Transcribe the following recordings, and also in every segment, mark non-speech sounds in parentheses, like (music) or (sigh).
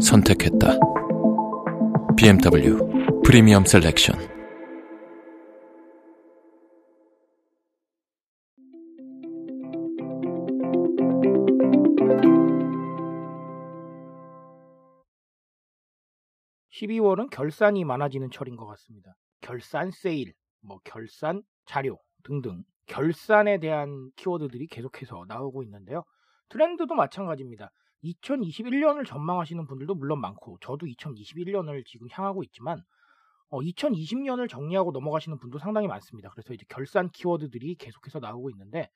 선택했다. BMW 프리미엄 셀렉션. 십이 월은 결산이 많아지는 철인 것 같습니다. 결산 세일, 뭐 결산 자료 등등 결산에 대한 키워드들이 계속해서 나오고 있는데요. 트렌드도 마찬가지입니다. 2021년을 전망하시는 분들도 물론 많고 저도 2021년을 지금 향하고 있지만 어, 2020년을 정리하고 넘어가시는 분도 상당히 많습니다. 그래서 이제 결산 키워드들이 계속해서 나오고 있는데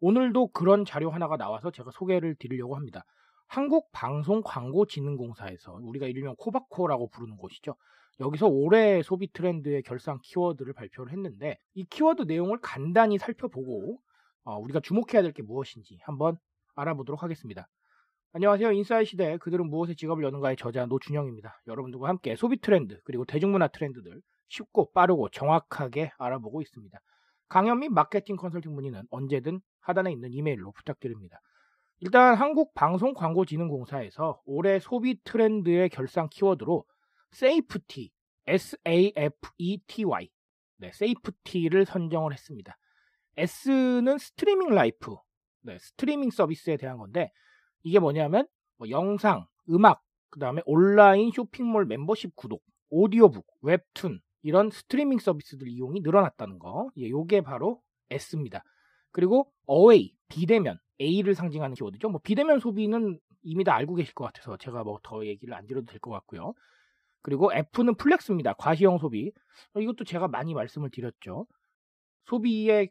오늘도 그런 자료 하나가 나와서 제가 소개를 드리려고 합니다. 한국방송광고진흥공사에서 우리가 일명 코바코라고 부르는 곳이죠. 여기서 올해 소비 트렌드의 결산 키워드를 발표를 했는데 이 키워드 내용을 간단히 살펴보고 어, 우리가 주목해야 될 게 무엇인지 한번 알아보도록 하겠습니다. 안녕하세요. 인싸의 시대 그들은 무엇에 지갑을 여는가의 저자 노준영입니다. 여러분들과 함께 소비 트렌드 그리고 대중문화 트렌드들 쉽고 빠르고 정확하게 알아보고 있습니다. 강연 및 마케팅 컨설팅 문의는 언제든 하단에 있는 이메일로 부탁드립니다. 일단 한국방송광고진흥공사에서 올해 소비 트렌드의 결산 키워드로 safety, S-A-F-E-T-Y, 네, safety를 선정을 했습니다. S는 streaming life, 네, 스트리밍 서비스에 대한 건데 이게 뭐냐면 뭐 영상, 음악, 그 다음에 온라인 쇼핑몰 멤버십 구독, 오디오북, 웹툰 이런 스트리밍 서비스들 이용이 늘어났다는 거. 예, 요게 바로 S입니다. 그리고 away, 비대면, A를 상징하는 키워드죠. 뭐 비대면 소비는 이미 다 알고 계실 것 같아서 제가 뭐 더 얘기를 안 드려도 될 것 같고요. 그리고 F는 flex입니다. 과시형 소비. 어, 이것도 제가 많이 말씀을 드렸죠. 소비의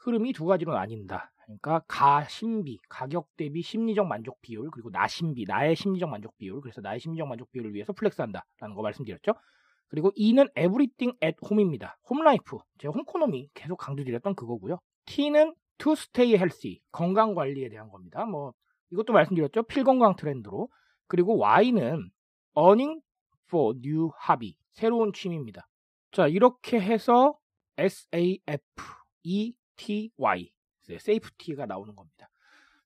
흐름이 두 가지로 나뉜다. 그러니까 가심비, 가격 대비 심리적 만족 비율, 그리고 나심비, 나의 심리적 만족 비율. 그래서 나의 심리적 만족 비율을 위해서 flex한다라는 거 말씀드렸죠. 그리고 E는 everything at home입니다. home life, 제가 홈코노미 계속 강조드렸던 그거고요. T는 to stay healthy, 건강 관리에 대한 겁니다. 뭐 이것도 말씀드렸죠. 필건강 트렌드로. 그리고 Y는 yearning for new hobby, 새로운 취미입니다. 자, 이렇게 해서 S-A-F-E-T-Y, safety가 나오는 겁니다.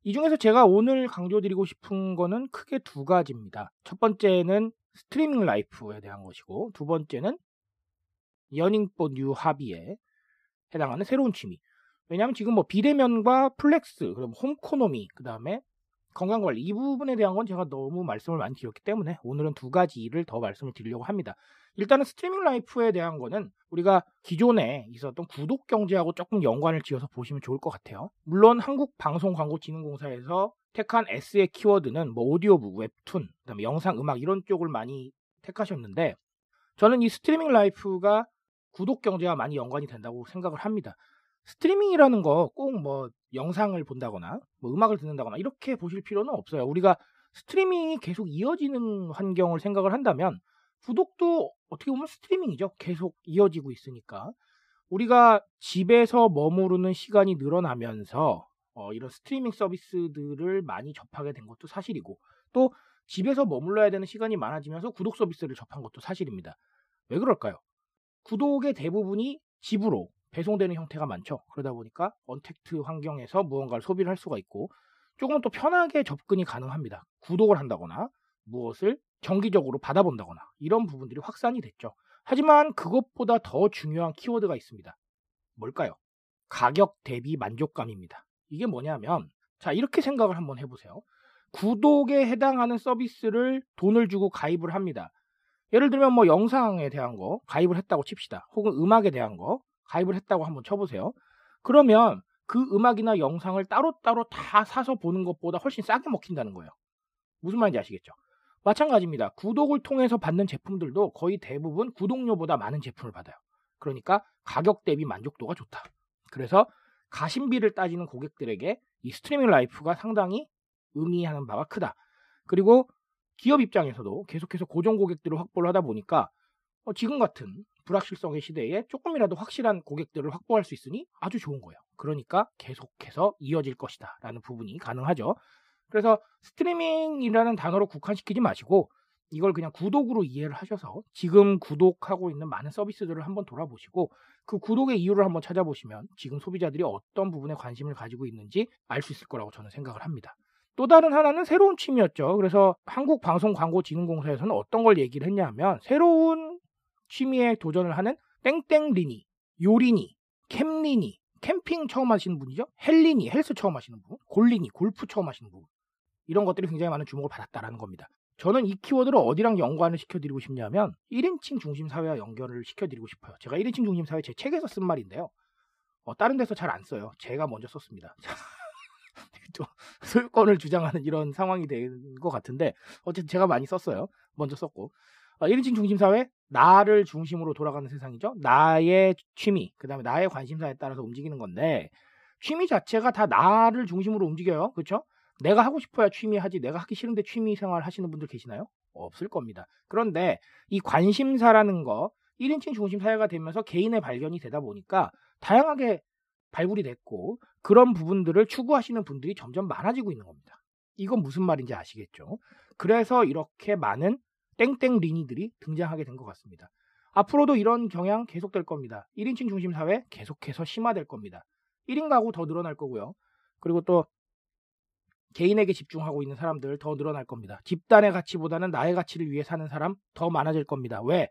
이 중에서 제가 오늘 강조드리고 싶은 거는 크게 두 가지입니다. 첫 번째는 streaming life에 대한 것이고, 두 번째는 for new hobby에 해당하는 새로운 취미. 왜냐하면 지금 뭐 비대면과 flex, 그리고 홈코노미, 그 다음에 건강관리 이 부분에 대한 건 제가 너무 말씀을 많이 드렸기 때문에 오늘은 두 가지를 더 말씀을 드리려고 합니다. 일단은 streaming life에 대한 거는 우리가 기존에 있었던 구독 경제하고 조금 연관을 지어서 보시면 좋을 것 같아요. 물론 한국 방송 광고 진흥공사에서 택한 S의 키워드는 뭐 오디오북, 웹툰, 그다음에 영상, 음악 이런 쪽을 많이 택하셨는데 저는 이 streaming life가 구독 경제와 많이 연관이 된다고 생각을 합니다. 스트리밍이라는 거 꼭 뭐 영상을 본다거나 뭐 음악을 듣는다거나 이렇게 보실 필요는 없어요. 우리가 스트리밍이 계속 이어지는 환경을 생각을 한다면 구독도 어떻게 보면 스트리밍이죠. 계속 이어지고 있으니까 우리가 집에서 머무르는 시간이 늘어나면서 어, 이런 스트리밍 서비스들을 많이 접하게 된 것도 사실이고 또 집에서 머물러야 되는 시간이 많아지면서 구독 서비스를 접한 것도 사실입니다. 왜 그럴까요? 구독의 대부분이 집으로 배송되는 형태가 많죠. 그러다 보니까 언택트 환경에서 무언가를 소비를 할 수가 있고 조금 더 편하게 접근이 가능합니다. 구독을 한다거나 무엇을 정기적으로 받아본다거나 이런 부분들이 확산이 됐죠. 하지만 그것보다 더 중요한 키워드가 있습니다. 뭘까요? 가격 대비 만족감입니다. 이게 뭐냐면 자 이렇게 생각을 한번 해보세요. 구독에 해당하는 서비스를 돈을 주고 가입을 합니다. 예를 들면 뭐 영상에 대한 거 가입을 했다고 칩시다. 혹은 음악에 대한 거 가입을 했다고 한번 쳐보세요. 그러면 그 음악이나 영상을 따로따로 다 사서 보는 것보다 훨씬 싸게 먹힌다는 거예요. 무슨 말인지 아시겠죠? 마찬가지입니다. 구독을 통해서 받는 제품들도 거의 대부분 구독료보다 많은 제품을 받아요. 그러니까 가격 대비 만족도가 좋다. 그래서 가심비를 따지는 고객들에게 이 streaming life가 상당히 의미하는 바가 크다. 그리고 기업 입장에서도 계속해서 고정 고객들을 확보를 하다 보니까 어, 지금 같은 불확실성의 시대에 조금이라도 확실한 고객들을 확보할 수 있으니 아주 좋은 거예요. 그러니까 계속해서 이어질 것이다 라는 부분이 가능하죠. 그래서 스트리밍이라는 단어로 국한시키지 마시고 이걸 그냥 구독으로 이해를 하셔서 지금 구독하고 있는 많은 서비스들을 한번 돌아보시고 그 구독의 이유를 한번 찾아보시면 지금 소비자들이 어떤 부분에 관심을 가지고 있는지 알 수 있을 거라고 저는 생각을 합니다. 또 다른 하나는 새로운 취미였죠. 그래서 한국방송광고진흥공사에서는 어떤 걸 얘기를 했냐면 새로운 취미에 도전을 하는 땡땡리니, 요리니, 캠리니, 캠핑 처음 하시는 분이죠. 헬리니, 헬스 처음 하시는 분, 골리니, 골프 처음 하시는 분. 이런 것들이 굉장히 많은 주목을 받았다라는 겁니다. 저는 이 키워드를 어디랑 연관을 시켜드리고 싶냐면 1인칭 중심 사회와 연결을 시켜드리고 싶어요. 제가 1인칭 중심 사회 제 책에서 쓴 말인데요. 어, 다른 데서 잘 안 써요. 제가 먼저 썼습니다. (laughs) 또 (laughs) 소유권을 주장하는 이런 상황이 된 것 같은데 어쨌든 제가 많이 썼어요. 먼저 썼고 어, 1인칭 중심 사회 나를 중심으로 돌아가는 세상이죠. 나의 취미, 그 다음에 나의 관심사에 따라서 움직이는 건데 취미 자체가 다 나를 중심으로 움직여요. 그렇죠? 내가 하고 싶어야 취미 하지 내가 하기 싫은데 취미 생활 하시는 분들 계시나요? 없을 겁니다. 그런데 이 관심사라는 거 1인칭 중심 사회가 되면서 개인의 발견이 되다 보니까 다양하게 발굴이 됐고 그런 부분들을 추구하시는 분들이 점점 많아지고 있는 겁니다. 이건 무슨 말인지 아시겠죠? 그래서 이렇게 많은 땡땡 리니들이 등장하게 된 것 같습니다. 앞으로도 이런 경향 계속될 겁니다. 1인칭 중심 사회 계속해서 심화될 겁니다. 1인 가구 더 늘어날 거고요. 그리고 또 개인에게 집중하고 있는 사람들 더 늘어날 겁니다. 집단의 가치보다는 나의 가치를 위해 사는 사람 더 많아질 겁니다. 왜?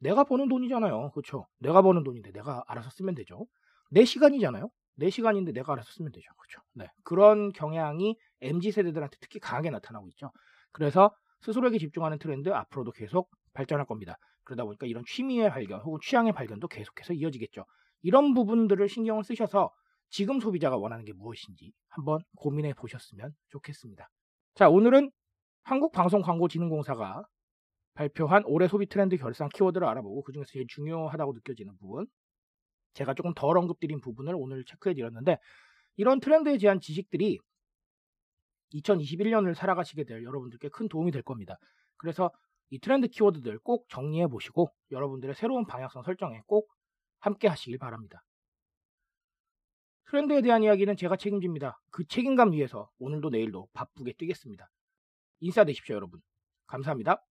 내가 버는 돈이잖아요. 그렇죠? 내가 버는 돈인데 내가 알아서 쓰면 되죠. 내 시간이잖아요. 내 시간인데 내가 알아서 쓰면 되죠. 그렇죠? 네. 그런 경향이 MZ 세대들한테 특히 강하게 나타나고 있죠. 그래서 스스로에게 집중하는 트렌드 앞으로도 계속 발전할 겁니다. 그러다 보니까 이런 취미의 발견 혹은 취향의 발견도 계속해서 이어지겠죠. 이런 부분들을 신경을 쓰셔서 지금 소비자가 원하는 게 무엇인지 한번 고민해 보셨으면 좋겠습니다. 자, 오늘은 한국방송광고진흥공사가 발표한 올해 소비 트렌드 결산 키워드를 알아보고 그중에서 제일 중요하다고 느껴지는 부분, 제가 조금 덜 언급드린 부분을 오늘 체크해 드렸는데 이런 트렌드에 대한 지식들이 2021년을 살아가시게 될 여러분들께 큰 도움이 될 겁니다. 그래서 이 트렌드 키워드들 꼭 정리해 보시고 여러분들의 새로운 방향성 설정에 꼭 함께 하시길 바랍니다. 트렌드에 대한 이야기는 제가 책임집니다. 그 책임감 위해서 오늘도 내일도 바쁘게 뛰겠습니다. 인사되십시오, 여러분. 감사합니다.